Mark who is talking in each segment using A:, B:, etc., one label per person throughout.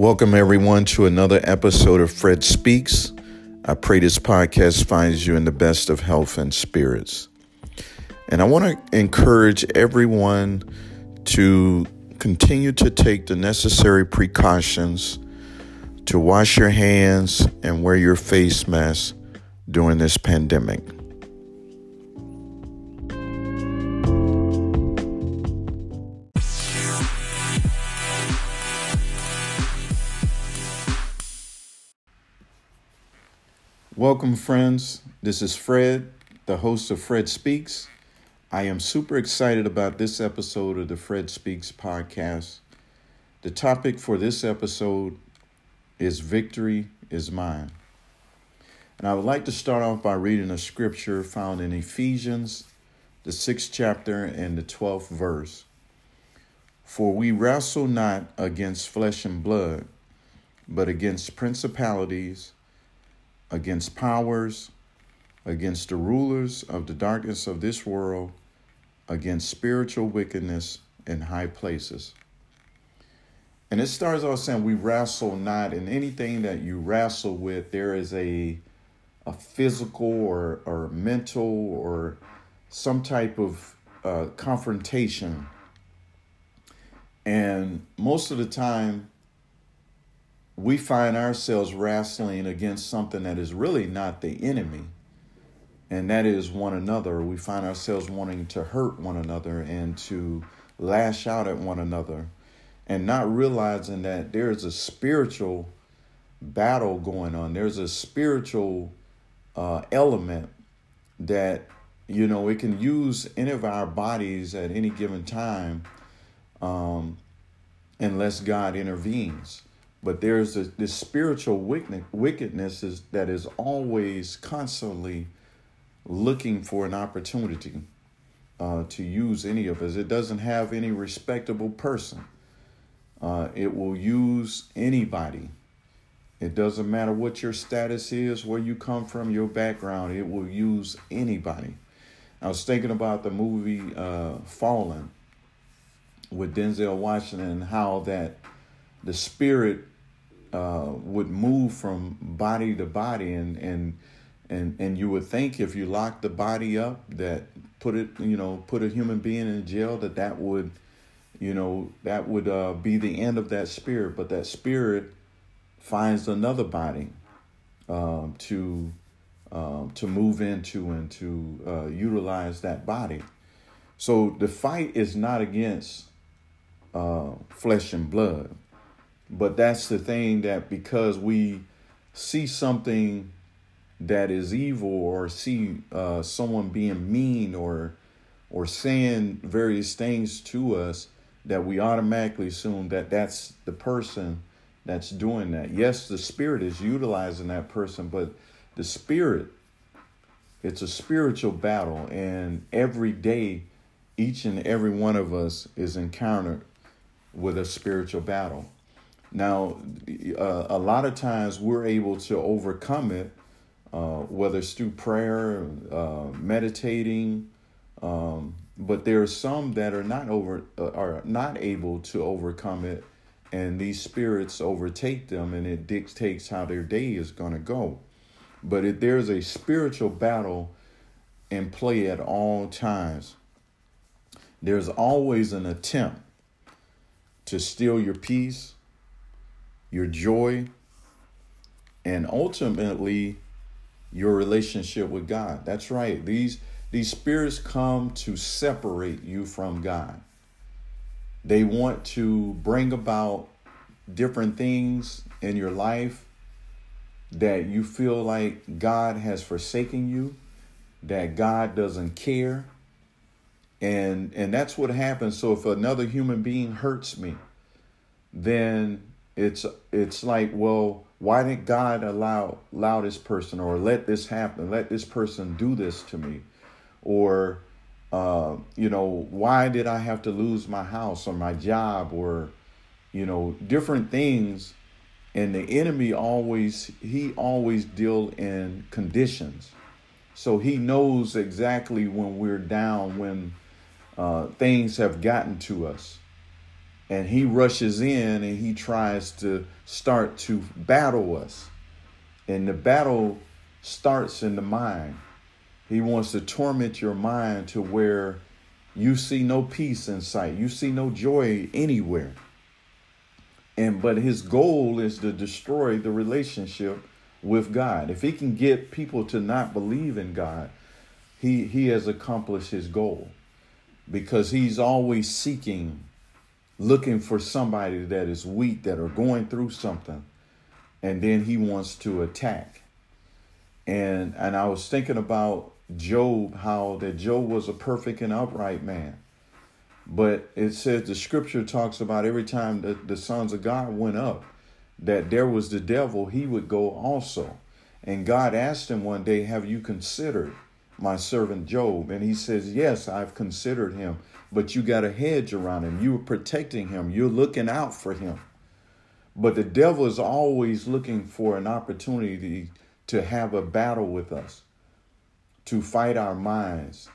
A: Welcome, everyone, to another episode of Fred Speaks. I pray this podcast finds you in the best of health and spirits. And I want to encourage everyone to continue to take the necessary precautions to wash your hands and wear your face mask during this pandemic. Welcome, friends. This is Fred, the host of Fred Speaks. I am super excited about this episode of the Fred Speaks podcast. The topic for this episode is Victory is Mine. And I would like to start off by reading a scripture found in Ephesians, the sixth chapter and the 12th verse. For we wrestle not against flesh and blood, but against principalities against powers, against the rulers of the darkness of this world, against spiritual wickedness in high places. And it starts off saying we wrestle not in anything that you wrestle with, there is a a physical or, or mental or some type of uh, confrontation. And most of the time, we find ourselves wrestling against something that is really not the enemy, and that is one another. We find ourselves wanting to hurt one another and to lash out at one another, and not realizing that there's a spiritual battle going on. There's a spiritual uh, element that you know it can use any of our bodies at any given time um, unless God intervenes but there's a, this spiritual wickedness is, that is always constantly looking for an opportunity uh, to use any of us. It doesn't have any respectable person. Uh, it will use anybody. It doesn't matter what your status is, where you come from, your background. It will use anybody. I was thinking about the movie uh, Fallen with Denzel Washington and how that the spirit uh, would move from body to body. And and and and you would think if you locked the body up that put it you know put a human being in jail that that would you know that would uh, be the end of that spirit. But that spirit finds another body um, to um, to move into and to uh, utilize that body. So the fight is not against uh, flesh and blood but that's the thing that because we see something that is evil or see uh, someone being mean or or saying various things to us that we automatically assume that that's the person that's doing that. Yes, the spirit is utilizing that person, but the spirit it's a spiritual battle and every day each and every one of us is encountered with a spiritual battle. Now, uh, a lot of times we're able to overcome it, uh, whether it's through prayer, uh, meditating, um, but there are some that are not over uh, are not able to overcome it, and these spirits overtake them, and it dictates how their day is going to go. But if there's a spiritual battle in play at all times, there's always an attempt to steal your peace your joy, and ultimately your relationship with God. That's right. These these spirits come to separate you from God. They want to bring about different things in your life that you feel like God has forsaken you, that God doesn't care. And and that's what happens. So if another human being hurts me, then it's it's like well why didn't god allow allow this person or let this happen let this person do this to me? Or uh, you know why did i have to lose my house or my job or you know different things? And the enemy always he always deal in conditions. So he knows exactly when we're down when uh, things have gotten to us and he rushes in and he tries to start to battle us. And the battle starts in the mind. He wants to torment your mind to where you see no peace in sight, you see no joy anywhere. And but his goal is to destroy the relationship with God. If he can get people to not believe in God, he he has accomplished his goal because he's always seeking looking for somebody that is weak that are going through something and then he wants to attack. And and i was thinking about job how that job was a perfect and upright man. But it says the scripture talks about every time that the sons of god went up that there was the devil he would go also. And god asked him one day have you considered my servant Job. And he says, Yes, I've considered him, but you got a hedge around him. You're protecting him, you're looking out for him. But the devil is always looking for an opportunity to have a battle with us, to fight our minds,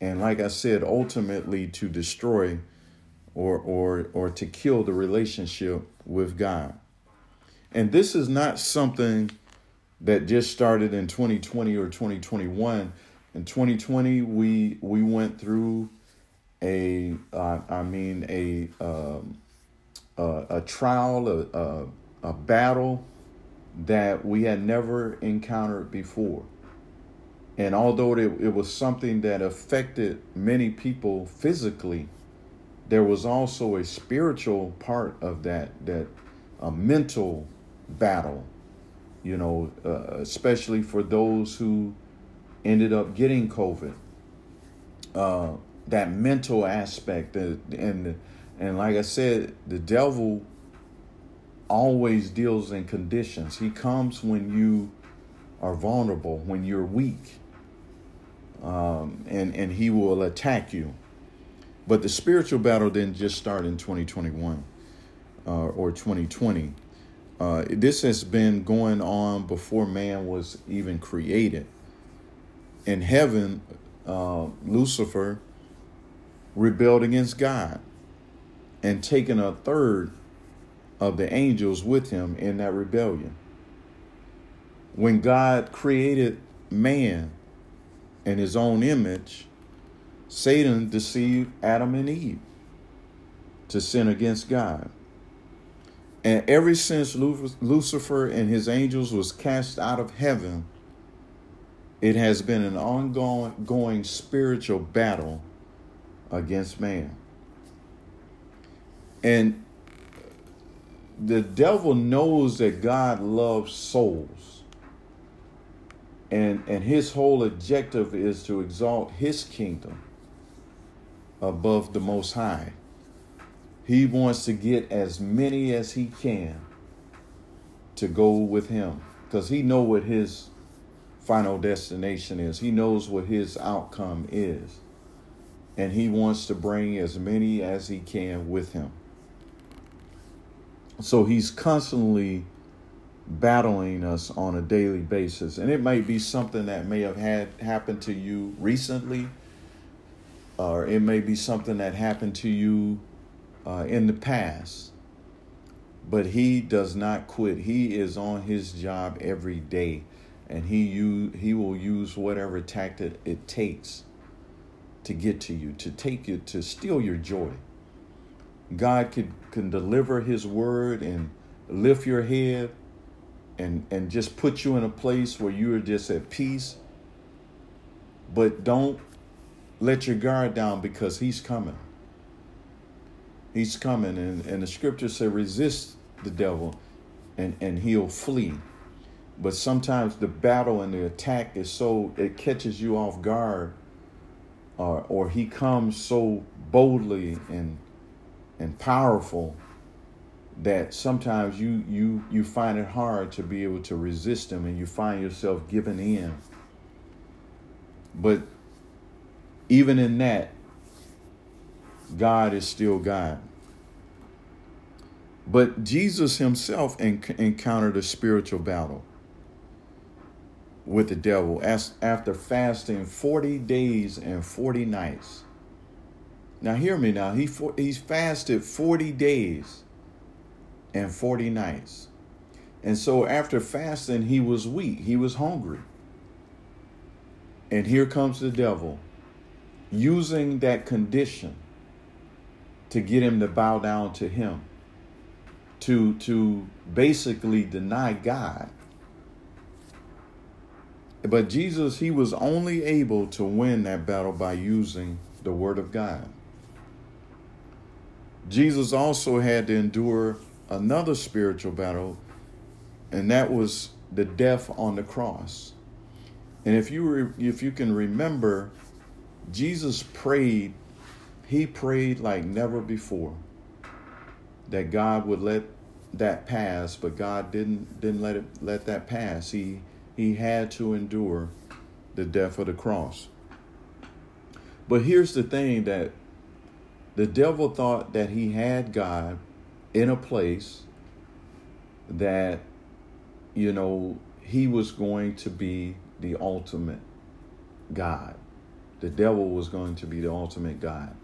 A: and like I said, ultimately to destroy or or or to kill the relationship with God. And this is not something that just started in 2020 or 2021 in 2020 we we went through a uh, I mean a um, a, a, trial a, a, a battle that we had never encountered before. And although it, it was something that affected many people physically there was also a spiritual part of that that a mental battle you know uh, especially for those who ended up getting COVID. Uh, that mental aspect, and and like I said, the devil always deals in conditions. He comes when you are vulnerable, when you're weak, um, and and he will attack you. But the spiritual battle didn't just start in 2021 uh, or 2020. Uh, this has been going on before man was even created in heaven, uh, Lucifer rebelled against God and taken a third of the angels with him in that rebellion. When God created man in his own image, Satan deceived Adam and Eve to sin against God. And ever since Lucifer and his angels was cast out of heaven, it has been an ongoing going spiritual battle against man. And the devil knows that God loves souls. And, and his whole objective is to exalt his kingdom above the Most High. He wants to get as many as he can to go with him because he know what his final destination is. He knows what his outcome is. And he wants to bring as many as he can with him. So he's constantly battling us on a daily basis. And it might be something that may have had happened to you recently, or it may be something that happened to you uh, in the past. But he does not quit. He is on his job every day and he use, he will use whatever tactic it takes to get to you, to take you, to steal your joy. God can, can deliver his word and lift your head and, and just put you in a place where you are just at peace. But don't let your guard down because he's coming. He's coming. And, and the scripture say resist the devil and, and he'll flee. But sometimes the battle and the attack is so it catches you off guard, or or he comes so boldly and and powerful that sometimes you you you find it hard to be able to resist him and you find yourself giving in. But even in that, God is still God. But Jesus himself encountered a spiritual battle with the devil as, after fasting 40 days and 40 nights. now hear me now. He he's fasted 40 days and 40 nights. And so after fasting, he was weak. He was hungry. And here comes the devil using that condition to get him to bow down to him, to, to basically deny God. But Jesus, he was only able to win that battle by using the Word of God. Jesus also had to endure another spiritual battle, and that was the death on the cross. And if you re, if you can remember, Jesus prayed, he prayed like never before that God would let that pass, but God didn't didn't let it let that pass. He he had to endure the death of the cross. But here's the thing that the devil thought that he had God in a place that you know he was going to be the ultimate God. The devil was going to be the ultimate God.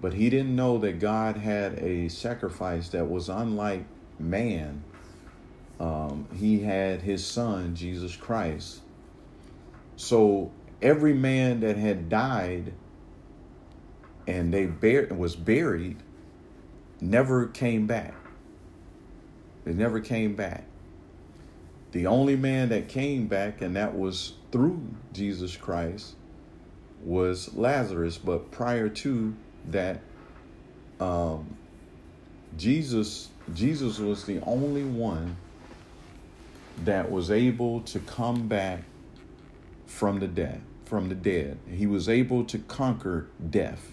A: But he didn't know that God had a sacrifice that was unlike man. Um, he had his son, Jesus Christ. So every man that had died and they bur- was buried never came back. They never came back. The only man that came back, and that was through Jesus Christ, was Lazarus. But prior to that, um, Jesus Jesus was the only one that was able to come back from the dead from the dead. He was able to conquer death,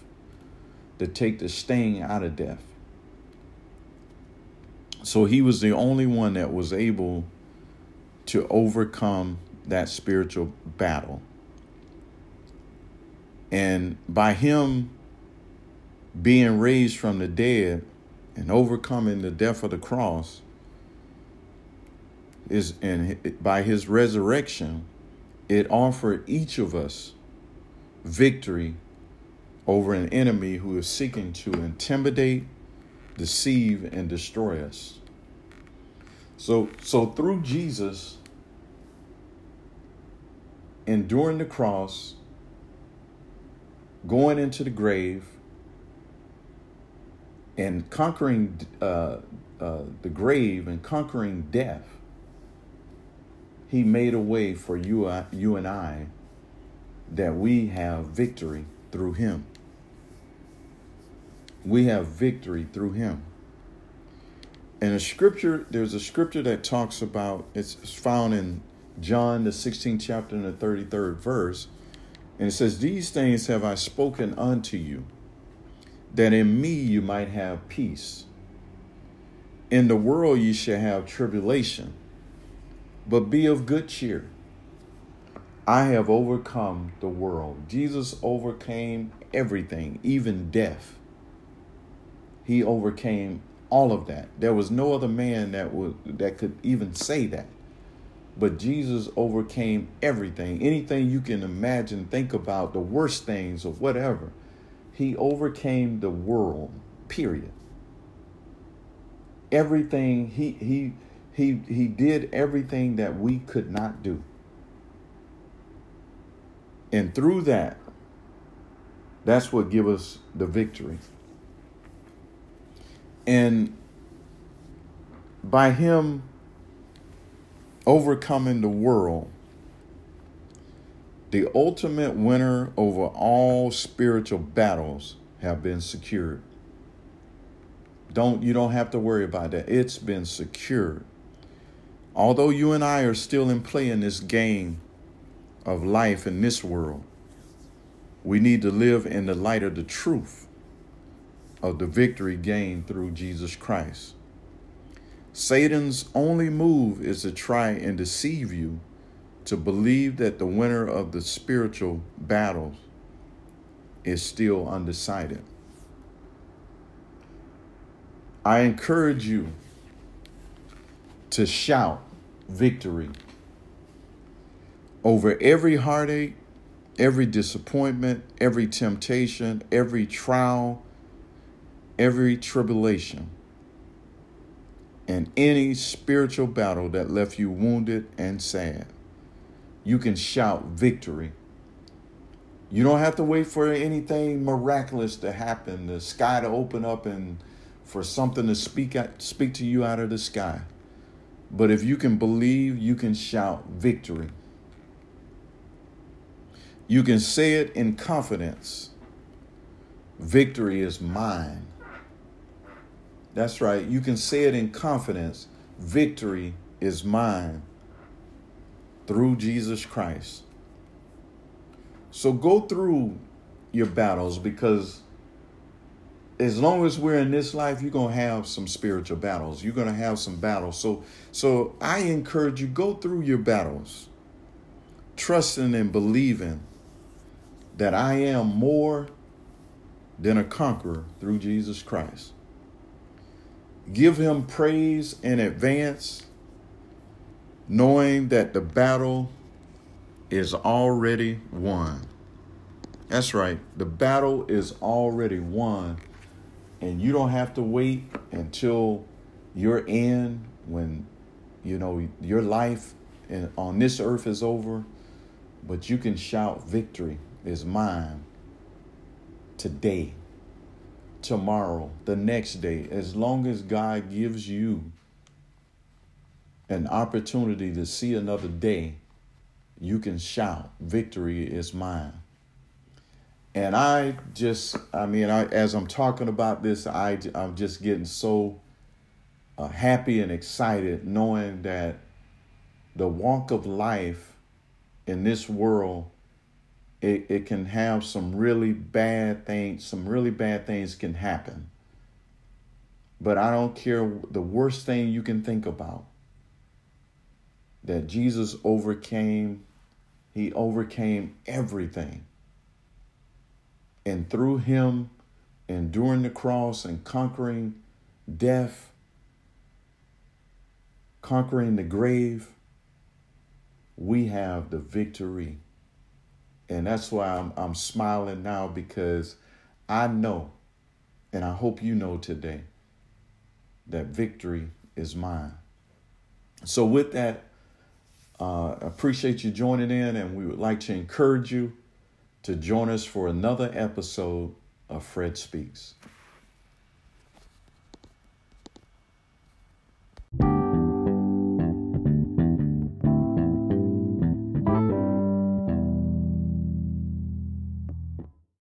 A: to take the sting out of death. So he was the only one that was able to overcome that spiritual battle. And by him being raised from the dead and overcoming the death of the cross is and by his resurrection it offered each of us victory over an enemy who is seeking to intimidate, deceive and destroy us. So so through Jesus enduring the cross going into the grave and conquering uh, uh, the grave and conquering death, he made a way for you, uh, you and I that we have victory through him. We have victory through him. And a scripture, there's a scripture that talks about, it's found in John, the 16th chapter and the 33rd verse. And it says, These things have I spoken unto you, that in me you might have peace. In the world you shall have tribulation, but be of good cheer. I have overcome the world. Jesus overcame everything, even death. He overcame all of that. There was no other man that would that could even say that. But Jesus overcame everything. Anything you can imagine, think about, the worst things or whatever. He overcame the world, period. Everything he he he he did everything that we could not do. And through that, that's what give us the victory. And by him overcoming the world, the ultimate winner over all spiritual battles have been secured. Don't you don't have to worry about that. It's been secured. Although you and I are still in play in this game of life in this world, we need to live in the light of the truth of the victory gained through Jesus Christ. Satan's only move is to try and deceive you to believe that the winner of the spiritual battles is still undecided. I encourage you to shout victory over every heartache, every disappointment, every temptation, every trial, every tribulation, and any spiritual battle that left you wounded and sad. You can shout victory. You don't have to wait for anything miraculous to happen, the sky to open up and for something to speak speak to you out of the sky. But if you can believe, you can shout victory. You can say it in confidence. Victory is mine. That's right. You can say it in confidence. Victory is mine through Jesus Christ. So go through your battles because as long as we're in this life, you're gonna have some spiritual battles. You're gonna have some battles. So, so I encourage you go through your battles, trusting and believing that I am more than a conqueror through Jesus Christ. Give him praise in advance, knowing that the battle is already won. That's right. The battle is already won and you don't have to wait until you're in when you know your life on this earth is over. But you can shout victory is mine today tomorrow the next day. As long as god gives you an opportunity to see another day you can shout victory is mine and I just, I mean, I, as I'm talking about this, I, I'm just getting so uh, happy and excited knowing that the walk of life in this world, it, it can have some really bad things, some really bad things can happen. But I don't care the worst thing you can think about. That Jesus overcame, he overcame everything and through him enduring the cross and conquering death, conquering the grave, we have the victory. And that's why I'm, I'm smiling now because I know, and I hope you know today, that victory is mine. So, with that, uh, appreciate you joining in, and we would like to encourage you to join us for another episode of Fred Speaks.